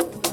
you.